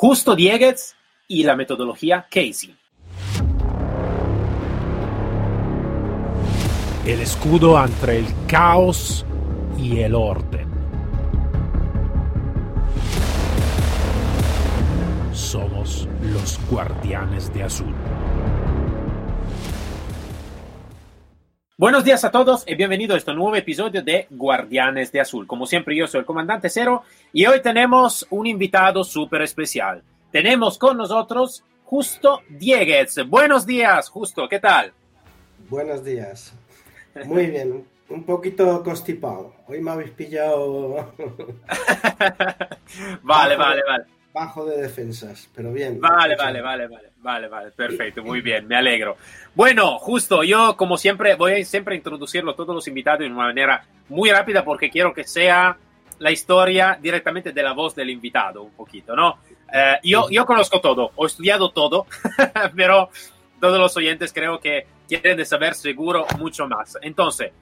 Justo Diegues y la metodología Casey. El escudo entre el caos y el orden. Somos los guardianes de azul. Buenos días a todos y bienvenido a este nuevo episodio de Guardianes de Azul. Como siempre, yo soy el comandante Cero y hoy tenemos un invitado súper especial. Tenemos con nosotros Justo Dieguez. Buenos días, Justo, ¿qué tal? Buenos días. Muy bien, un poquito constipado. Hoy me habéis pillado. vale, vale, vale. Bajo de defensas, pero bien. Vale, vale, vale, vale, vale, vale, perfecto, muy bien, me alegro. Bueno, justo, yo como siempre voy a siempre introducirlo a todos los invitados de una manera muy rápida porque quiero que sea la historia directamente de la voz del invitado, un poquito, ¿no? Eh, yo, yo conozco todo, he estudiado todo, pero todos los oyentes creo que quieren saber seguro mucho más. Entonces,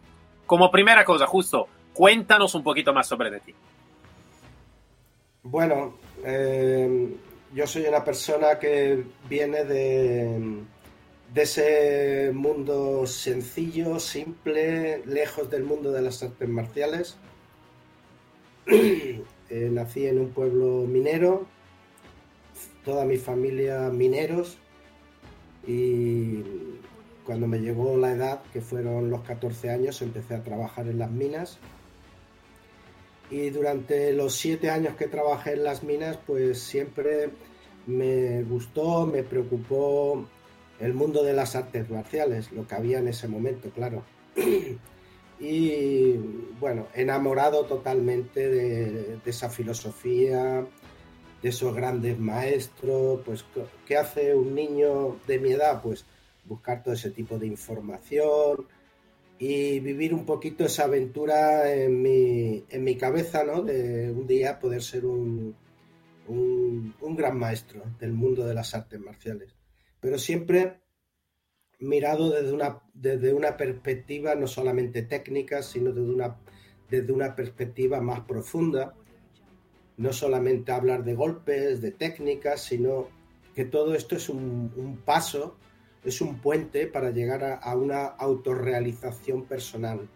como primera cosa, justo, cuéntanos un poquito más sobre de ti. Bueno, eh, yo soy una persona que viene de, de ese mundo sencillo, simple, lejos del mundo de las artes marciales. Eh, nací en un pueblo minero, toda mi familia mineros y cuando me llegó la edad, que fueron los 14 años, empecé a trabajar en las minas y durante los siete años que trabajé en las minas, pues siempre me gustó, me preocupó el mundo de las artes marciales, lo que había en ese momento, claro. y bueno, enamorado totalmente de, esa filosofía, de esos grandes maestros, pues ¿qué hace un niño de mi edad? Pues buscar todo ese tipo de información, y vivir un poquito esa aventura en mi, en mi cabeza, ¿no? De un día poder ser un, un, gran maestro del mundo de las artes marciales. Pero siempre mirado desde una, desde una perspectiva no solamente técnica, sino desde una, desde una perspectiva más profunda. No solamente hablar de golpes, de técnicas, sino que todo esto es un, un paso es un puente para llegar a, una autorrealización personal.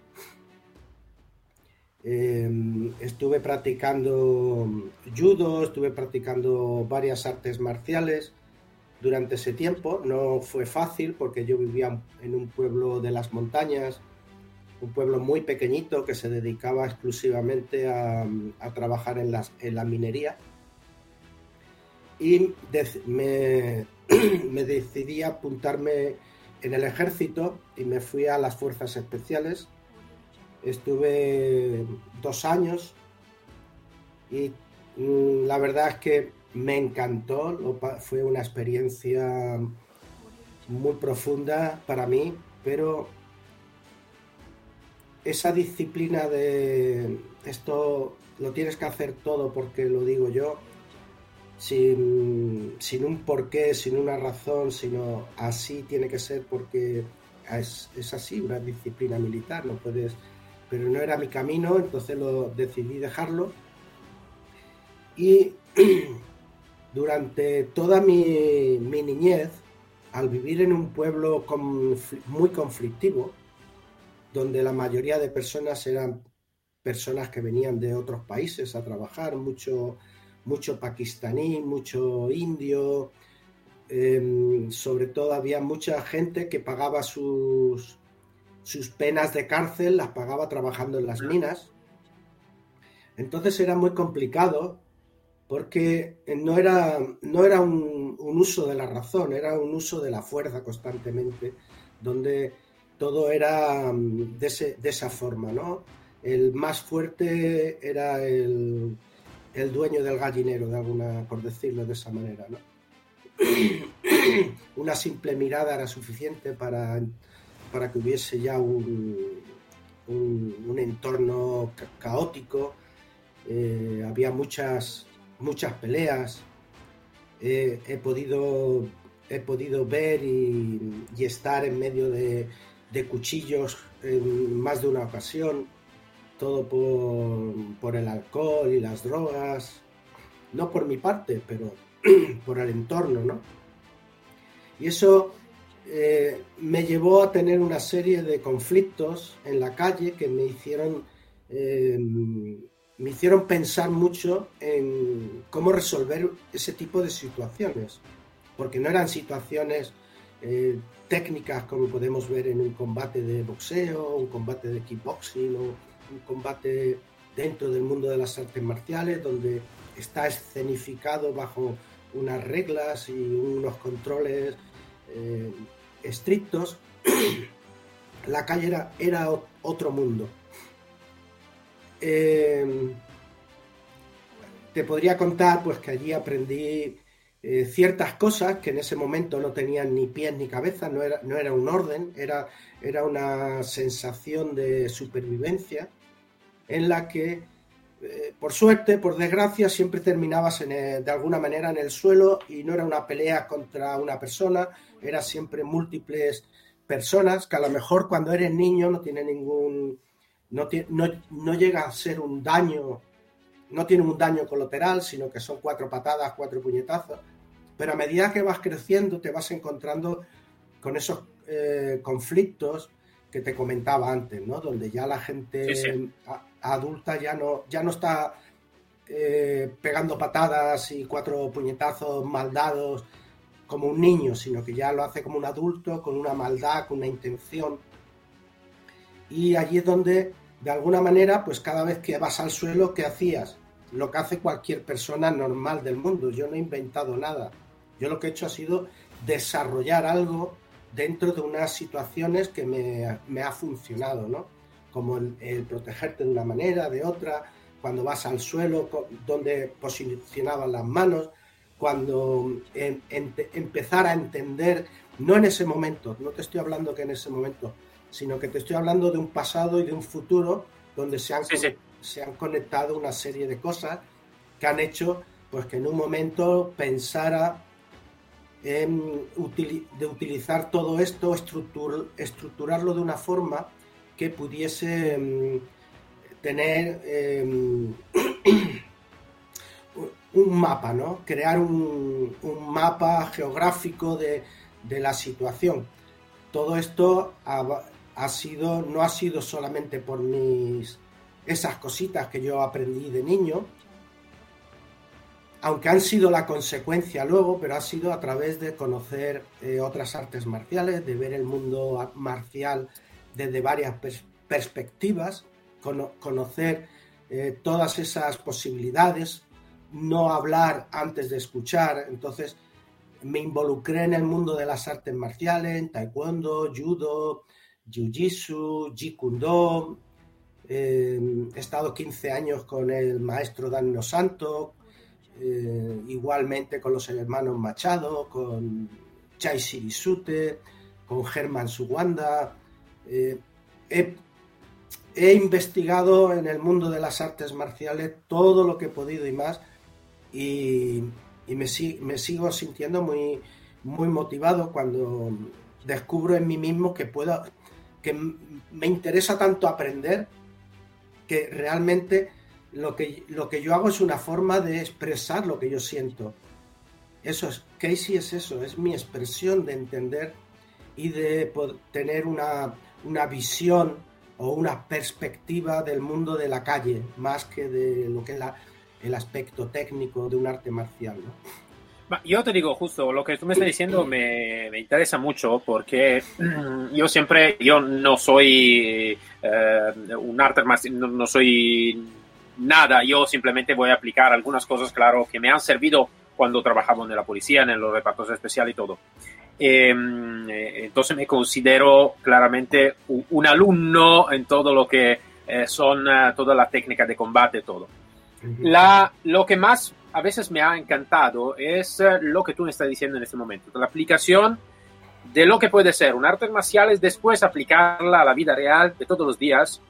Em, estuve practicando judo, estuve practicando varias artes marciales durante ese tiempo. No fue fácil porque yo vivía en un pueblo de las montañas, un pueblo muy pequeñito que se dedicaba exclusivamente a, trabajar en, en la minería. Y me, me decidí a apuntarme en el ejército y me fui a las fuerzas especiales. Estuve dos años y mm, la verdad es que me encantó, fue una experiencia muy profunda para mí, pero esa disciplina de esto lo tienes que hacer todo porque lo digo yo, sin, sin, un porqué, sin una razón, sino así tiene que ser porque es, es, así, una disciplina militar, no puedes, pero no era mi camino, entonces lo decidí dejarlo. Y durante toda mi, mi niñez, al vivir en un pueblo muy conflictivo, donde la mayoría de personas eran personas que venían de otros países a trabajar, mucho mucho pakistaní, mucho indio, em, sobre todo había mucha gente que pagaba sus, sus penas de cárcel, las pagaba trabajando en las minas. Entonces era muy complicado porque no era, no era un, uso de la razón, era un uso de la fuerza constantemente, donde todo era mm, de, de esa forma, ¿no? El más fuerte era el, el dueño del gallinero, de alguna, por decirlo de esa manera. ¿no? Una simple mirada era suficiente para, para que hubiese ya un, un, entorno caótico. Eh, había muchas, muchas peleas. he, podido, he podido ver y, estar en medio de, de cuchillos en más de una ocasión todo por, el alcohol y las drogas, no por mi parte, pero por el entorno, ¿no? Y eso eh, me llevó a tener una serie de conflictos en la calle que me hicieron, eh, me hicieron pensar mucho en cómo resolver ese tipo de situaciones, porque no eran situaciones eh, técnicas como podemos ver en un combate de boxeo, un combate de kickboxing o un combate dentro del mundo de las artes marciales, donde está escenificado bajo unas reglas y unos controles eh, estrictos, la calle era, era otro mundo. Eh, te podría contar pues que allí aprendí eh, ciertas cosas que en ese momento no tenían ni pies ni cabeza, no era, no era un orden, era, era una sensación de supervivencia en la que eh, por suerte, por desgracia, siempre terminabas de alguna manera en el suelo y no era una pelea contra una persona, era siempre múltiples personas que a lo mejor cuando eres niño no tiene ningún, no, no, llega a ser un daño, no tiene un daño colateral, sino que son cuatro patadas, cuatro puñetazos, pero a medida que vas creciendo te vas encontrando con esos eh, conflictos que te comentaba antes, ¿no? Donde ya la gente adulta ya no, ya no está eh, pegando patadas y cuatro puñetazos maldados como un niño, sino que ya lo hace como un adulto, con una maldad, con una intención. Y allí es donde, de alguna manera, pues cada vez que vas al suelo, ¿qué hacías? Lo que hace cualquier persona normal del mundo. Yo no he inventado nada. Yo lo que he hecho ha sido desarrollar algo dentro de unas situaciones que me, me ha funcionado, ¿no? Como el, protegerte de una manera, de otra, cuando vas al suelo, donde posicionaban las manos, cuando empezar a entender, no en ese momento, no te estoy hablando que en ese momento, sino que te estoy hablando de un pasado y de un futuro donde se han, se han conectado una serie de cosas que han hecho pues que en un momento pensara en de utilizar todo esto, estructurarlo de una forma que pudiese mm, tener em, un mapa, ¿no? Crear un, mapa geográfico de, la situación. Todo esto ha, sido, no ha sido solamente por mis esas cositas que yo aprendí de niño, aunque han sido la consecuencia luego, pero ha sido a través de conocer eh, otras artes marciales, de ver el mundo marcial desde varias perspectivas, conocer eh, todas esas posibilidades, no hablar antes de escuchar. Entonces me involucré en el mundo de las artes marciales, en taekwondo, judo, jiu-jitsu, jeet eh, he estado 15 años con el maestro Danilo Santo, eh, igualmente con los hermanos Machado, con Chai Sirisute, con Germán Suganda he investigado en el mundo de las artes marciales todo lo que he podido y más y, me, sigo sintiendo muy, muy motivado cuando descubro en mí mismo que puedo, que me interesa tanto aprender que realmente lo que, lo que yo hago es una forma de expresar lo que yo siento. Eso es, Casey es eso, es mi expresión de entender y de tener una, una visión o una perspectiva del mundo de la calle, más que de lo que es el aspecto técnico de un arte marcial. Yo te digo justo, lo que tú me estás diciendo me, me interesa mucho porque yo siempre, yo no soy eh, un arte marcial, no, soy nada, yo simplemente voy a aplicar algunas cosas, claro, que me han servido cuando trabajaba en la policía, en los repartos especiales y todo. Em, eh, entonces me considero claramente un, alumno en todo lo que eh, son uh, toda la técnica de combate, todo. La, lo que más a veces me ha encantado es lo que tú me estás diciendo en este momento, la aplicación de lo que puede ser un arte marcial es después aplicarla a la vida real de todos los días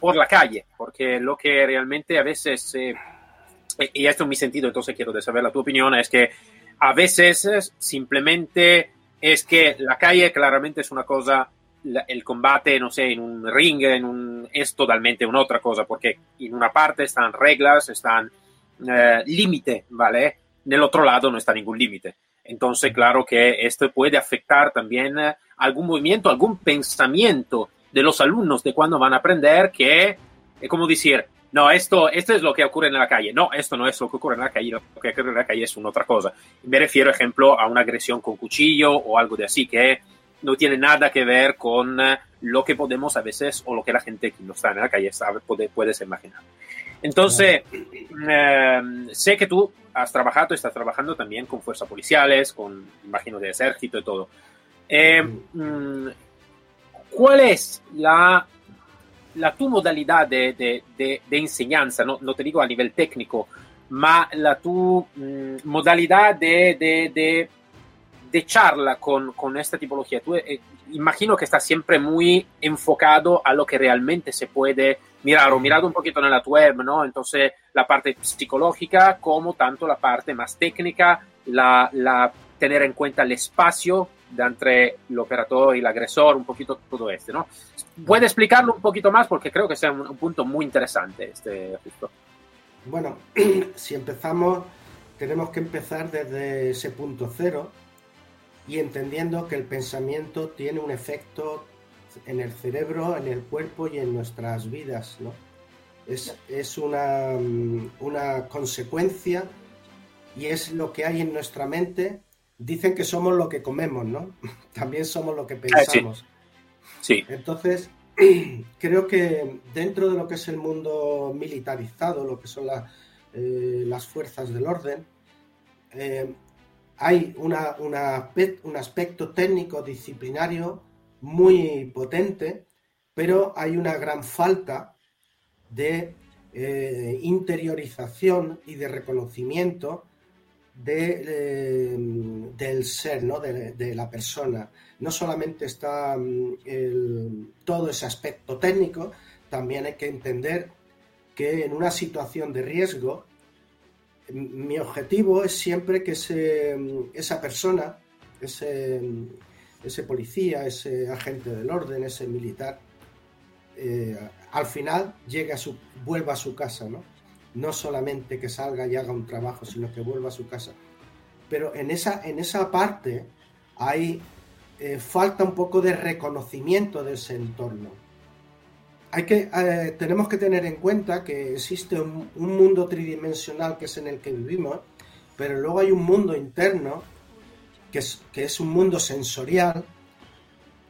por la calle, porque lo que realmente a veces, y esto es mi sentido, entonces quiero saber la tu opinión, es que a veces simplemente es que la calle claramente es una cosa, el combate, no sé, en un ring, en un, es totalmente una otra cosa, porque en una parte están reglas, están eh, límite, ¿vale? en el otro lado no está ningún límite. Entonces, claro que esto puede afectar también eh, algún movimiento, algún pensamiento de los alumnos de cuando van a aprender que es como decir, no, esto, esto es lo que ocurre en la calle. No, esto no es lo que ocurre en la calle, lo que ocurre en la calle es una otra cosa. Me refiero, ejemplo, a una agresión con cuchillo o algo de así, que no tiene nada que ver con eh, lo que podemos a veces o lo que la gente que no está en la calle sabe, puede, puedes imaginar. Entonces, eh, sé que tú has trabajado, estás trabajando también con fuerzas policiales, con, imagino, de ejército y todo. Eh, mm, ¿Cuál es la la tu modalidad de, de, de, enseñanza, no, no, te digo a nivel técnico, ma la tu modalidad de, de, charla con, con, esta tipología. Tú, eh, imagino que estás siempre muy enfocado a lo que realmente se puede mirar, o mirado un poquito en la web, ¿no? Entonces, la parte psicológica como tanto la parte más técnica, la, la tener en cuenta el espacio entre el operador y el agresor, un poquito todo este, ¿no? ¿Puede explicarlo un poquito más? Porque creo que es un, un punto muy interesante este justo. Bueno, si empezamos, tenemos que empezar desde ese punto cero y entendiendo que el pensamiento tiene un efecto en el cerebro, en el cuerpo y en nuestras vidas, ¿no? Es, es una, una consecuencia y es lo que hay en nuestra mente dicen que somos lo que comemos, ¿no? También somos lo que pensamos. Sí. Entonces, creo que dentro de lo que es el mundo militarizado, lo que son eh, las fuerzas del orden, eh, hay una, un aspecto técnico disciplinario muy potente, pero hay una gran falta de eh, interiorización y de reconocimiento de, del ser, ¿no? de, la persona. No solamente está mm, todo ese aspecto técnico, también hay que entender que en una situación de riesgo, mi objetivo es siempre que ese, esa persona, ese, ese policía, ese agente del orden, ese militar, eh, al final llegue a su, vuelva a su casa, ¿no? No solamente que salga y haga un trabajo, sino que vuelva a su casa. Pero en esa, en esa parte hay eh, falta un poco de reconocimiento de ese entorno. Hay que, eh, tenemos que tener en cuenta que existe un, mundo tridimensional que es en el que vivimos, pero luego hay un mundo interno que es, que es un mundo sensorial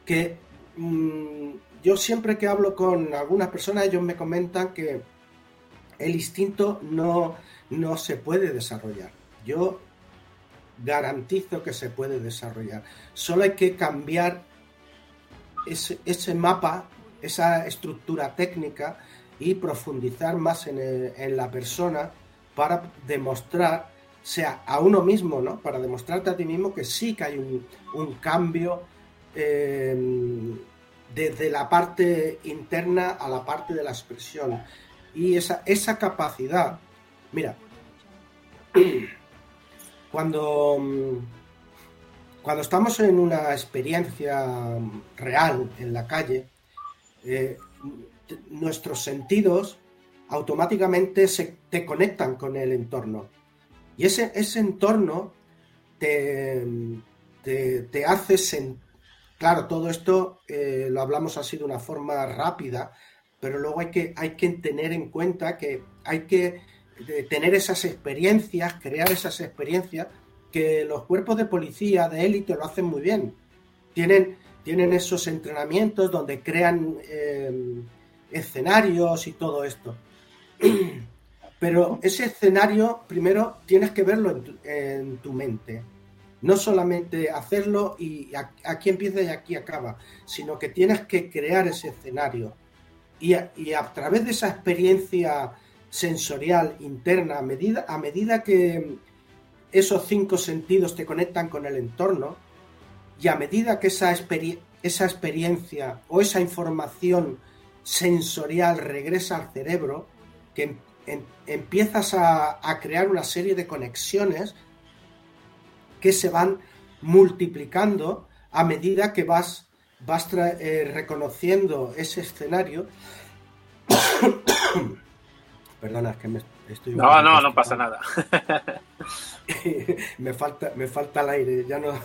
que mm, yo siempre que hablo con algunas personas ellos me comentan que el instinto no, no se puede desarrollar. Yo garantizo que se puede desarrollar. Solo hay que cambiar ese, ese mapa, esa estructura técnica y profundizar más en, la persona para demostrar, sea a uno mismo, ¿no? Para demostrarte a ti mismo que sí que hay un, cambio eh, desde la parte interna a la parte de la expresión y esa, esa capacidad. Mira, cuando, cuando estamos en una experiencia real en la calle, eh, nuestros sentidos automáticamente se te conectan con el entorno. Y ese, ese entorno te, te, hace Claro, todo esto eh, lo hablamos así de una forma rápida, pero luego hay que, hay que tener en cuenta que hay que eh, tener esas experiencias, crear esas experiencias, que los cuerpos de policía de élite lo hacen muy bien. Tienen, tienen esos entrenamientos donde crean eh, escenarios y todo esto. Pero ese escenario, primero, tienes que verlo en tu, mente. No solamente hacerlo y aquí empieza y aquí acaba, sino que tienes que crear ese escenario y a, través de esa experiencia sensorial interna, a medida, a medida que esos cinco sentidos te conectan con el entorno, y a medida que esa, esa experiencia o esa información sensorial regresa al cerebro, que em, empiezas a, a, crear una serie de conexiones que se van multiplicando a medida que vas vas eh, reconociendo ese escenario Perdona, es que me estoy... No, no, no pasa nada. me, falta, me falta el aire, ya no...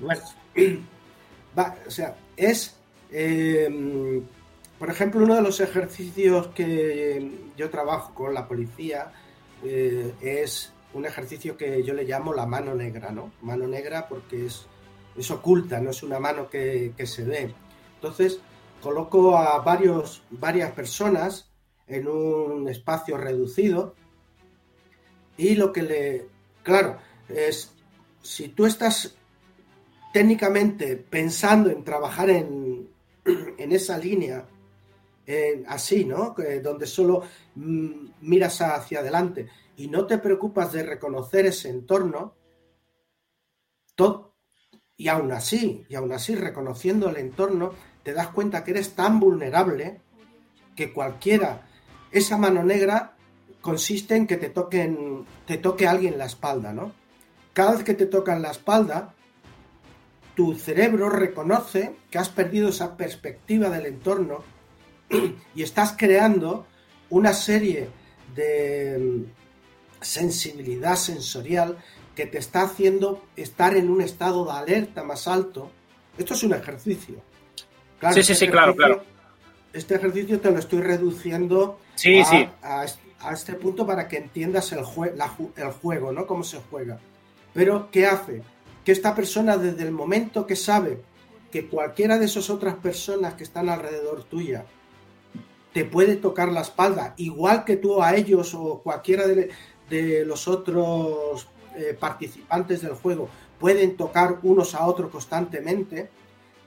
bueno, va, o sea, es... Eh, por ejemplo, uno de los ejercicios que yo trabajo con la policía eh, es un ejercicio que yo le llamo la mano negra, ¿no? Mano negra porque es, es oculta, no es una mano que, que se ve. Entonces, coloco a varios, varias personas en un espacio reducido y lo que le... Claro, es si tú estás técnicamente pensando en trabajar en, en esa línea así, ¿no? donde solo mm, miras hacia adelante y no te preocupas de reconocer ese entorno, todo, y aún así, y aún así, reconociendo el entorno, te das cuenta que eres tan vulnerable que cualquiera, esa mano negra consiste en que te toquen, te toque alguien la espalda, ¿no? Cada vez que te tocan la espalda, tu cerebro reconoce que has perdido esa perspectiva del entorno y estás creando una serie de mm, sensibilidad sensorial que te está haciendo estar en un estado de alerta más alto. Esto es un ejercicio. sí, sí, este sí, claro, claro. Este ejercicio te lo estoy reduciendo sí, a, sí. A, este punto para que entiendas el, el juego, ¿no? Cómo se juega. Pero, ¿qué hace? Que esta persona, desde el momento que sabe que cualquiera de esas otras personas que están alrededor tuya te puede tocar la espalda, igual que tú a ellos o cualquiera de, los otros eh, participantes del juego pueden tocar unos a otros constantemente,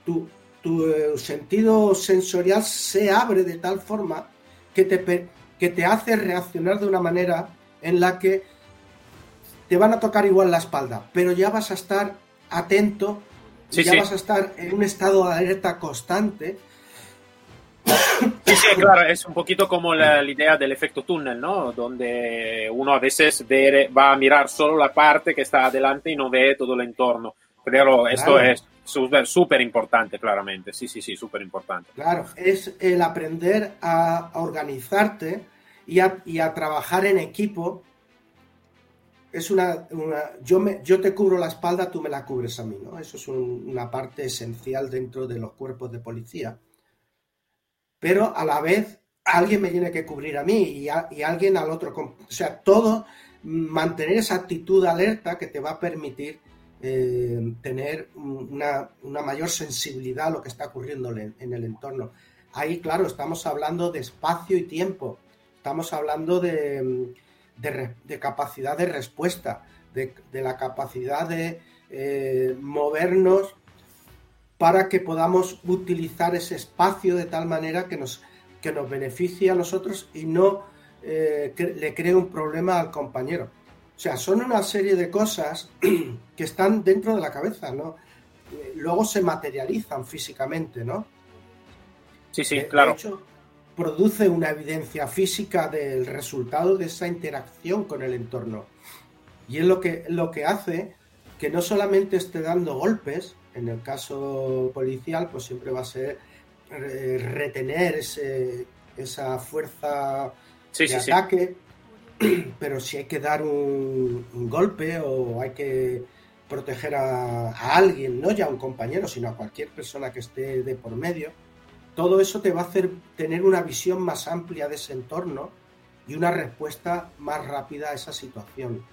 tu, tu eh, sentido sensorial se abre de tal forma que te, que te hace reaccionar de una manera en la que te van a tocar igual la espalda, pero ya vas a estar atento, ya vas a estar en un estado de alerta constante Sí, claro, es un poquito como la, idea del efecto túnel, ¿no? Donde uno a veces va a mirar solo la parte que está adelante y no ve todo el entorno. Pero esto es súper importante, claramente. Sí, sí, sí, súper importante. Claro, es el aprender a, organizarte y a, y a, trabajar en equipo. Es una, yo, me, yo te cubro la espalda, tú me la cubres a mí, ¿no? Eso es una parte esencial dentro de los cuerpos de policía pero a la vez alguien me tiene que cubrir a mí y, alguien al otro. O sea, todo mantener esa actitud alerta que te va a permitir eh, tener una, mayor sensibilidad a lo que está ocurriendo en, el entorno. Ahí, claro, estamos hablando de espacio y tiempo, estamos hablando de, capacidad de respuesta, de, la capacidad de eh, movernos para que podamos utilizar ese espacio de tal manera que nos, que nos beneficie a nosotros y no eh, le cree un problema al compañero. O sea, son una serie de cosas que están dentro de la cabeza, ¿no? Eh, luego se materializan físicamente, ¿no? Sí, sí, claro. De hecho, produce una evidencia física del resultado de esa interacción con el entorno. Y es lo que, lo que hace que no solamente esté dando golpes, en el caso policial, pues siempre va a ser eh, retener esa fuerza de ataque, pero si hay que dar un, golpe o hay que proteger a, alguien, no ya a un compañero, sino a cualquier persona que esté de por medio, todo eso te va a hacer tener una visión más amplia de ese entorno y una respuesta más rápida a esa situación.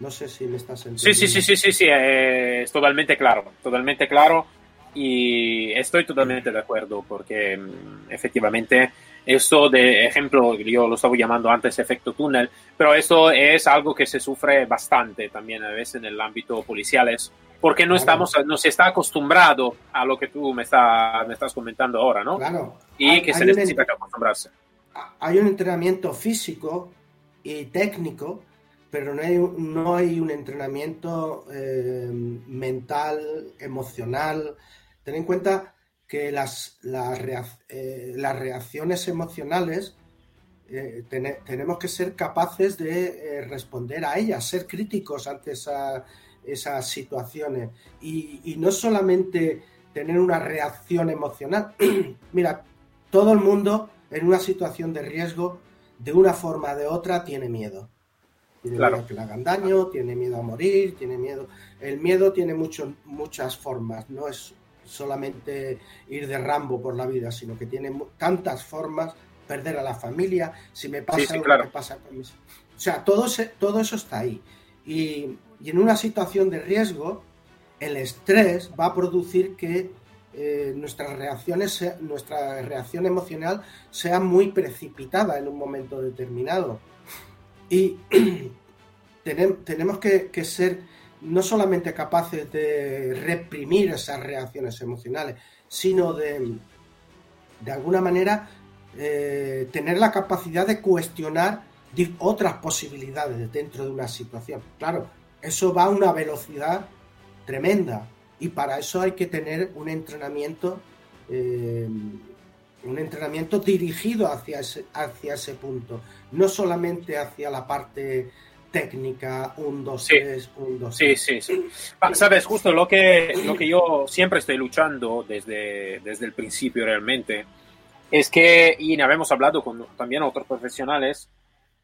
No sé si me estás entendiendo. Sí, sí, sí, sí, sí, eh, es totalmente claro, totalmente claro y estoy totalmente de acuerdo porque mm, efectivamente esto de ejemplo, yo lo estaba llamando antes efecto túnel, pero esto es algo que se sufre bastante también a veces en el ámbito policial, porque no estamos, no se está acostumbrado a lo que tú me, está, me estás comentando ahora, ¿no? Claro. Y que se necesita acostumbrarse. Hay un entrenamiento físico y técnico pero no hay, no hay un entrenamiento eh, mental, emocional. Ten en cuenta que las, las, eh, reacciones emocionales eh, tenemos que ser capaces de responder a ellas, ser críticos ante esas situaciones y, y, no solamente tener una reacción emocional. Mira, todo el mundo en una situación de riesgo, de una forma o de otra, tiene miedo. Tiene Claro. miedo a que le hagan daño, tiene miedo a morir, tiene miedo. El miedo tiene mucho- muchas formas, no es solamente ir de Rambo por la vida, sino que tiene tantas formas, perder a la familia, si me pasa Sí, sí, claro. que pasa con mis... O sea, todo, se- todo eso está ahí. Y, y en una situación de riesgo, el estrés va a producir que eh, nuestras reacciones, nuestra reacción emocional sea muy precipitada en un momento determinado. Y tenem- tenemos que, que ser no solamente capaces de reprimir esas reacciones emocionales, sino de, de alguna manera, eh, tener la capacidad de cuestionar otras posibilidades dentro de una situación. Claro, eso va a una velocidad tremenda y para eso hay que tener un entrenamiento, eh, un entrenamiento dirigido hacia ese, hacia ese punto, no solamente hacia la parte técnica, un, dos, Sí. tres, un, dos, Sí, tres. sí, sí. Sabes, justo lo que, lo que yo siempre estoy luchando desde, desde el principio realmente es que, y habíamos hablado con también otros profesionales,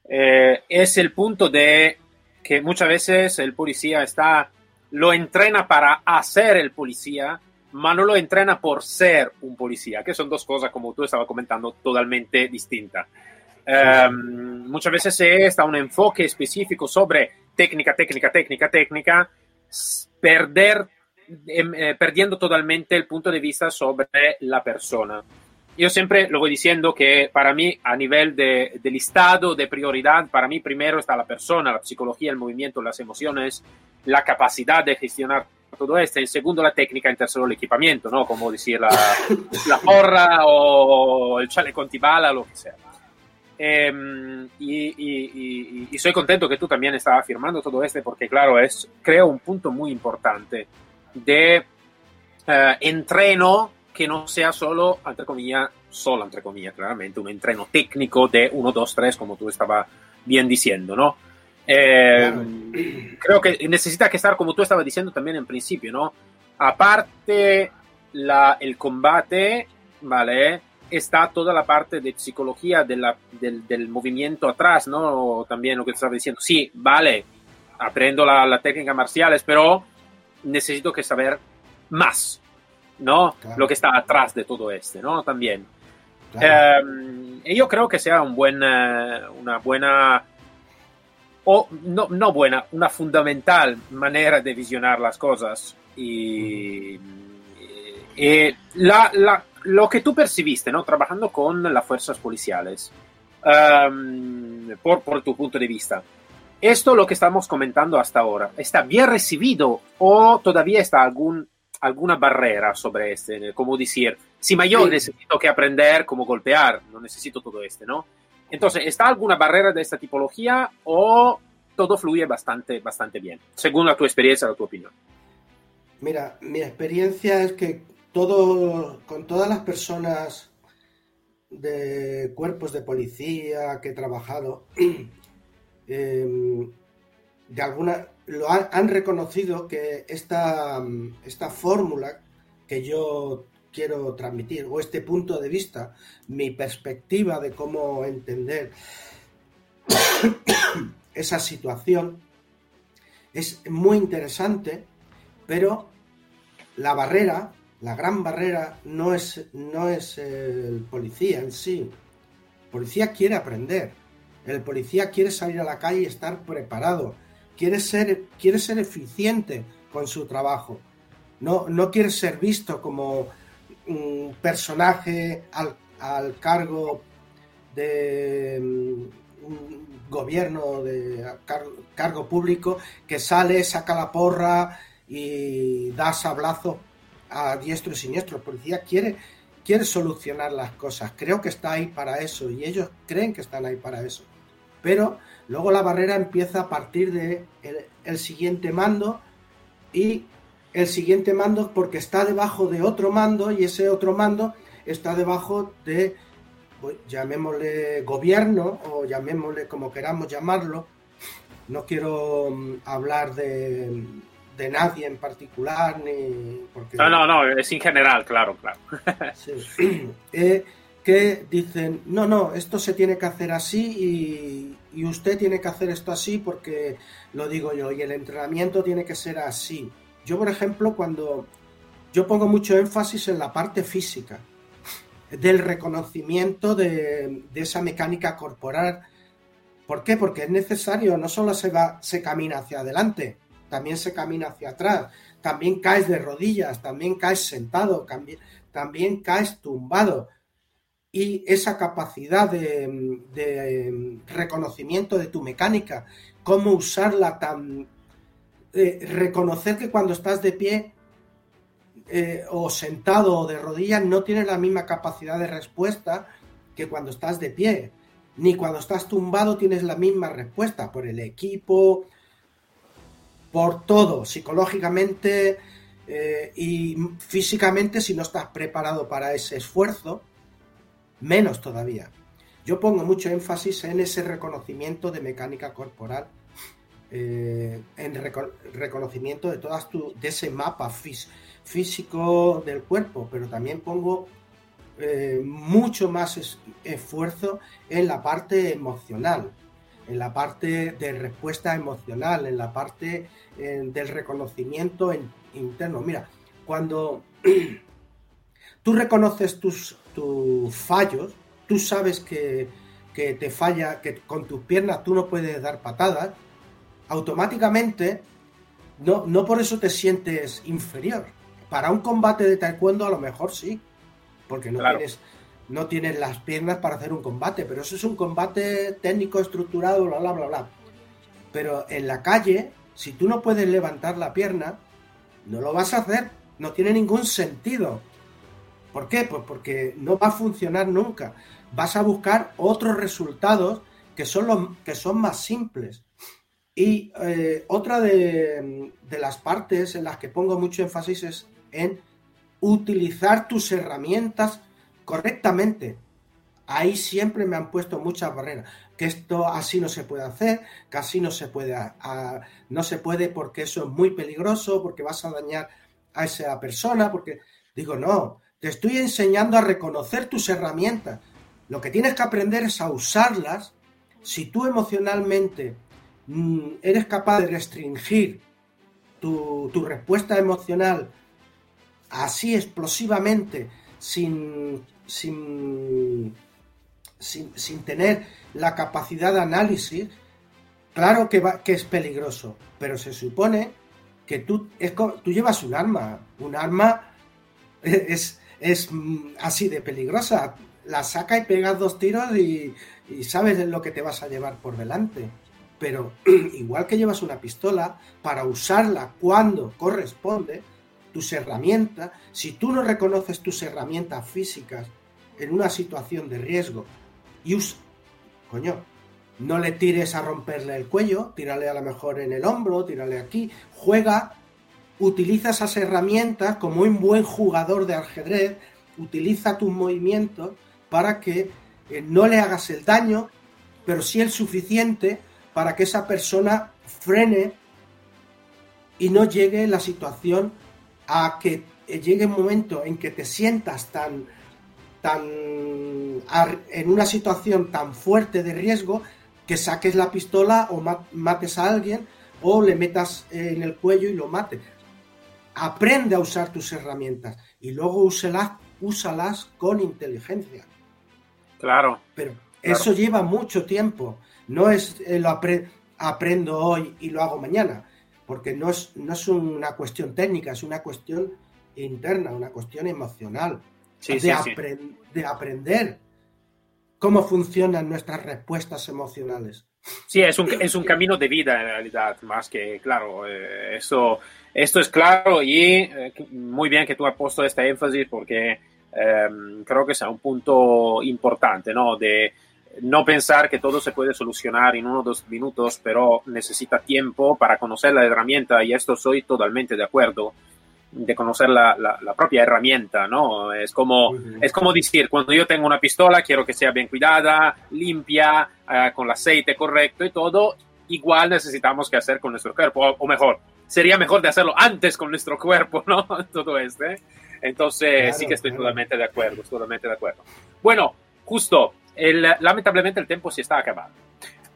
eh, es el punto de que muchas veces el policía está, lo entrena para hacer el policía, ma no lo entrena por ser un policía, que son dos cosas, como tú estabas comentando, totalmente distintas. Eh, muchas veces está un enfoque específico sobre técnica, técnica, técnica, técnica, perder, em, eh, perdiendo totalmente el punto de vista sobre la persona. Yo siempre lo voy diciendo que para mí, a nivel de, de listado de prioridad, para mí primero está la persona, la psicología, el movimiento, las emociones, la capacidad de gestionar todo esto. En segundo, la técnica. En tercero, el equipamiento, ¿no? Como decir la, la porra o el chaleco antibala, lo que sea. Em, y, y- y- y soy contento que tú también estás afirmando todo esto porque, claro, es, creo, un punto muy importante de eh, entreno que no sea solo, entre comillas, solo, entre comillas, claramente, un entreno técnico de 1, 2, 3, como tú estabas bien diciendo, ¿no? Eh, Creo que necesita que estar, como tú estabas diciendo también en principio, ¿no? Aparte la, el combate, ¿vale? Está toda la parte de psicología de la- del, del movimiento atrás, ¿no? También lo que estaba diciendo. Sí, vale, aprendo la, la técnica marciales, pero necesito que saber más, ¿no? Claro. Lo que está atrás de todo este, ¿no? También. Claro. Eh, y yo creo que sea un buen, eh, una buena, o no, no buena, una fundamental manera de visionar las cosas. Y, y la- la- lo que tú percibiste, ¿no? Trabajando con las fuerzas policiales, por, por tu punto de vista. Esto, lo que estamos comentando hasta ahora, ¿está bien recibido o todavía está algún, alguna barrera sobre este? Como decir, si ma yo Sí. necesito que aprender cómo golpear, no necesito todo este, ¿no? Entonces, ¿está alguna barrera de esta tipología o todo fluye bastante, bastante bien, según la tu experiencia o tu opinión? Mira, mi experiencia es que todo, con todas las personas de cuerpos de policía que he trabajado, em, de alguna lo han, han reconocido que esta, esta fórmula que yo quiero transmitir, o este punto de vista, mi perspectiva de cómo entender esa situación, es muy interesante, pero la barrera, la gran barrera, no es, no es el policía en sí. El policía quiere aprender. El policía quiere salir a la calle y estar preparado. Quiere ser, quiere ser eficiente con su trabajo. No, no quiere ser visto como un personaje al, al cargo de mm, un gobierno, de car- cargo público, que sale, saca la porra y da sablazos a diestro y siniestro. El policía quiere, quiere solucionar las cosas. Creo que está ahí para eso y ellos creen que están ahí para eso. Pero luego la barrera empieza a partir de el siguiente mando y el siguiente mando porque está debajo de otro mando y ese otro mando está debajo de, pues, llamémosle gobierno o llamémosle como queramos llamarlo. No quiero mm, hablar de, de nadie en particular ni porque No, no, no, es en general, claro, claro. Sí. Eh, que dicen, no, no, esto se tiene que hacer así y, y, usted tiene que hacer esto así porque lo digo yo, y el entrenamiento tiene que ser así. Yo, por ejemplo, cuando yo pongo mucho énfasis en la parte física, del reconocimiento de, de esa mecánica corporal. ¿Por qué? Porque es necesario, no solo se, va, se camina hacia adelante, también se camina hacia atrás, también caes de rodillas, también caes sentado, también, también caes tumbado y esa capacidad de, de, reconocimiento de tu mecánica, cómo usarla tan... Eh, reconocer que cuando estás de pie eh, o sentado o de rodillas no tienes la misma capacidad de respuesta que cuando estás de pie, ni cuando estás tumbado tienes la misma respuesta por el equipo, por todo, psicológicamente eh, y físicamente si no estás preparado para ese esfuerzo menos todavía. Yo pongo mucho énfasis en ese reconocimiento de mecánica corporal, eh, en reco reconocimiento de todas tu, de ese mapa fís físico del cuerpo, pero también pongo eh, mucho más es esfuerzo en la parte emocional, en la parte de respuesta emocional, en la parte eh, del reconocimiento en, interno. Mira, cuando tú reconoces tus, tus fallos, tú sabes que, que, te falla, que con tus piernas tú no puedes dar patadas, automáticamente no, no por eso te sientes inferior. Para un combate de taekwondo a lo mejor sí, porque no, claro. tienes, no tienes las piernas para hacer un combate, pero eso es un combate técnico, estructurado, bla, bla, bla, bla. Pero en la calle, si tú no puedes levantar la pierna, no lo vas a hacer, no tiene ningún sentido. ¿Por qué? Pues porque no va a funcionar nunca. Vas a buscar otros resultados que son, los, que son más simples. Y eh, otra de, de, las partes en las que pongo mucho énfasis es en utilizar tus herramientas correctamente. Ahí siempre me han puesto muchas barreras. Que esto así no se puede hacer, que así no se puede, no se puede porque eso es muy peligroso, porque vas a dañar a esa persona, porque digo, no, te estoy enseñando a reconocer tus herramientas. Lo que tienes que aprender es a usarlas. Si tú emocionalmente eres capaz de restringir tu, tu, respuesta emocional así explosivamente, sin, sin, sin, sin tener la capacidad de análisis, claro que, va, que es peligroso, pero se supone que tú, es, tú llevas un arma. Un arma es, es así de peligrosa. La saca y pegas dos tiros y, y, sabes lo que te vas a llevar por delante. Pero igual que llevas una pistola, para usarla cuando corresponde, tus herramientas, si tú no reconoces tus herramientas físicas en una situación de riesgo y us coño, no le tires a romperle el cuello, tírale a lo mejor en el hombro, tírale aquí, juega utiliza esas herramientas como un buen jugador de ajedrez, utiliza tus movimientos para que eh, no le hagas el daño, pero sí el suficiente para que esa persona frene y no llegue la situación a que eh, llegue un momento en que te sientas tan, tan en una situación tan fuerte de riesgo que saques la pistola o mates a alguien o le metas en el cuello y lo mates aprende a usar tus herramientas y luego úselas, úsalas con inteligencia. Claro. Pero claro. eso lleva mucho tiempo. No es eh, lo apre aprendo hoy y lo hago mañana, porque no es, no es una cuestión técnica, es una cuestión interna, una cuestión emocional. Sí, de, sí, apre sí. de aprender cómo funcionan nuestras respuestas emocionales. Sí, es un, es un camino de vida en realidad, más que, claro, eh, eso, esto es claro y eh, muy bien que tú has puesto este énfasis porque eh, creo que es un punto importante, ¿no? De no pensar que todo se puede solucionar en uno o dos minutos, pero necesita tiempo para conocer la herramienta y esto soy totalmente de acuerdo de conocer la, la, la, propia herramienta, ¿no? Es como, uh -huh. es como decir, cuando yo tengo una pistola, quiero que sea bien cuidada, limpia, uh, con el aceite correcto y todo, igual necesitamos que hacer con nuestro cuerpo, o, o, mejor, sería mejor de hacerlo antes con nuestro cuerpo, ¿no? todo este. Entonces, sí que estoy totalmente de acuerdo, totalmente de acuerdo. Bueno, justo, el, lamentablemente el tiempo se está acabando.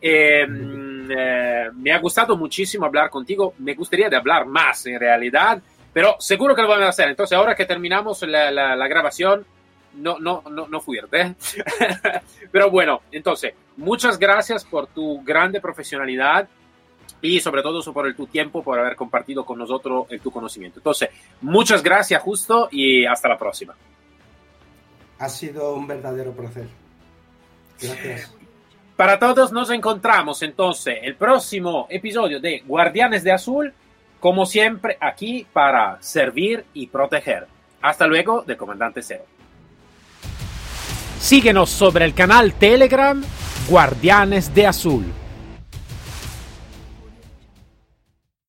Em, eh, me ha gustado muchísimo hablar contigo, me gustaría de hablar más en realidad, pero seguro que lo vamos a hacer. Entonces, ahora que terminamos la, la, grabación, no, no, no, no fuerte. pero bueno, entonces, muchas gracias por tu grande profesionalidad y sobre todo por el, tu tiempo, por haber compartido con nosotros el, tu conocimiento. Entonces, muchas gracias, Justo, y hasta la próxima. Ha sido un verdadero placer. Gracias. Para todos nos encontramos entonces el próximo episodio de Guardianes de Azul, como siempre aquí para servir y proteger. Hasta luego de Comandante Cero. Síguenos sobre el canal Telegram Guardianes de Azul.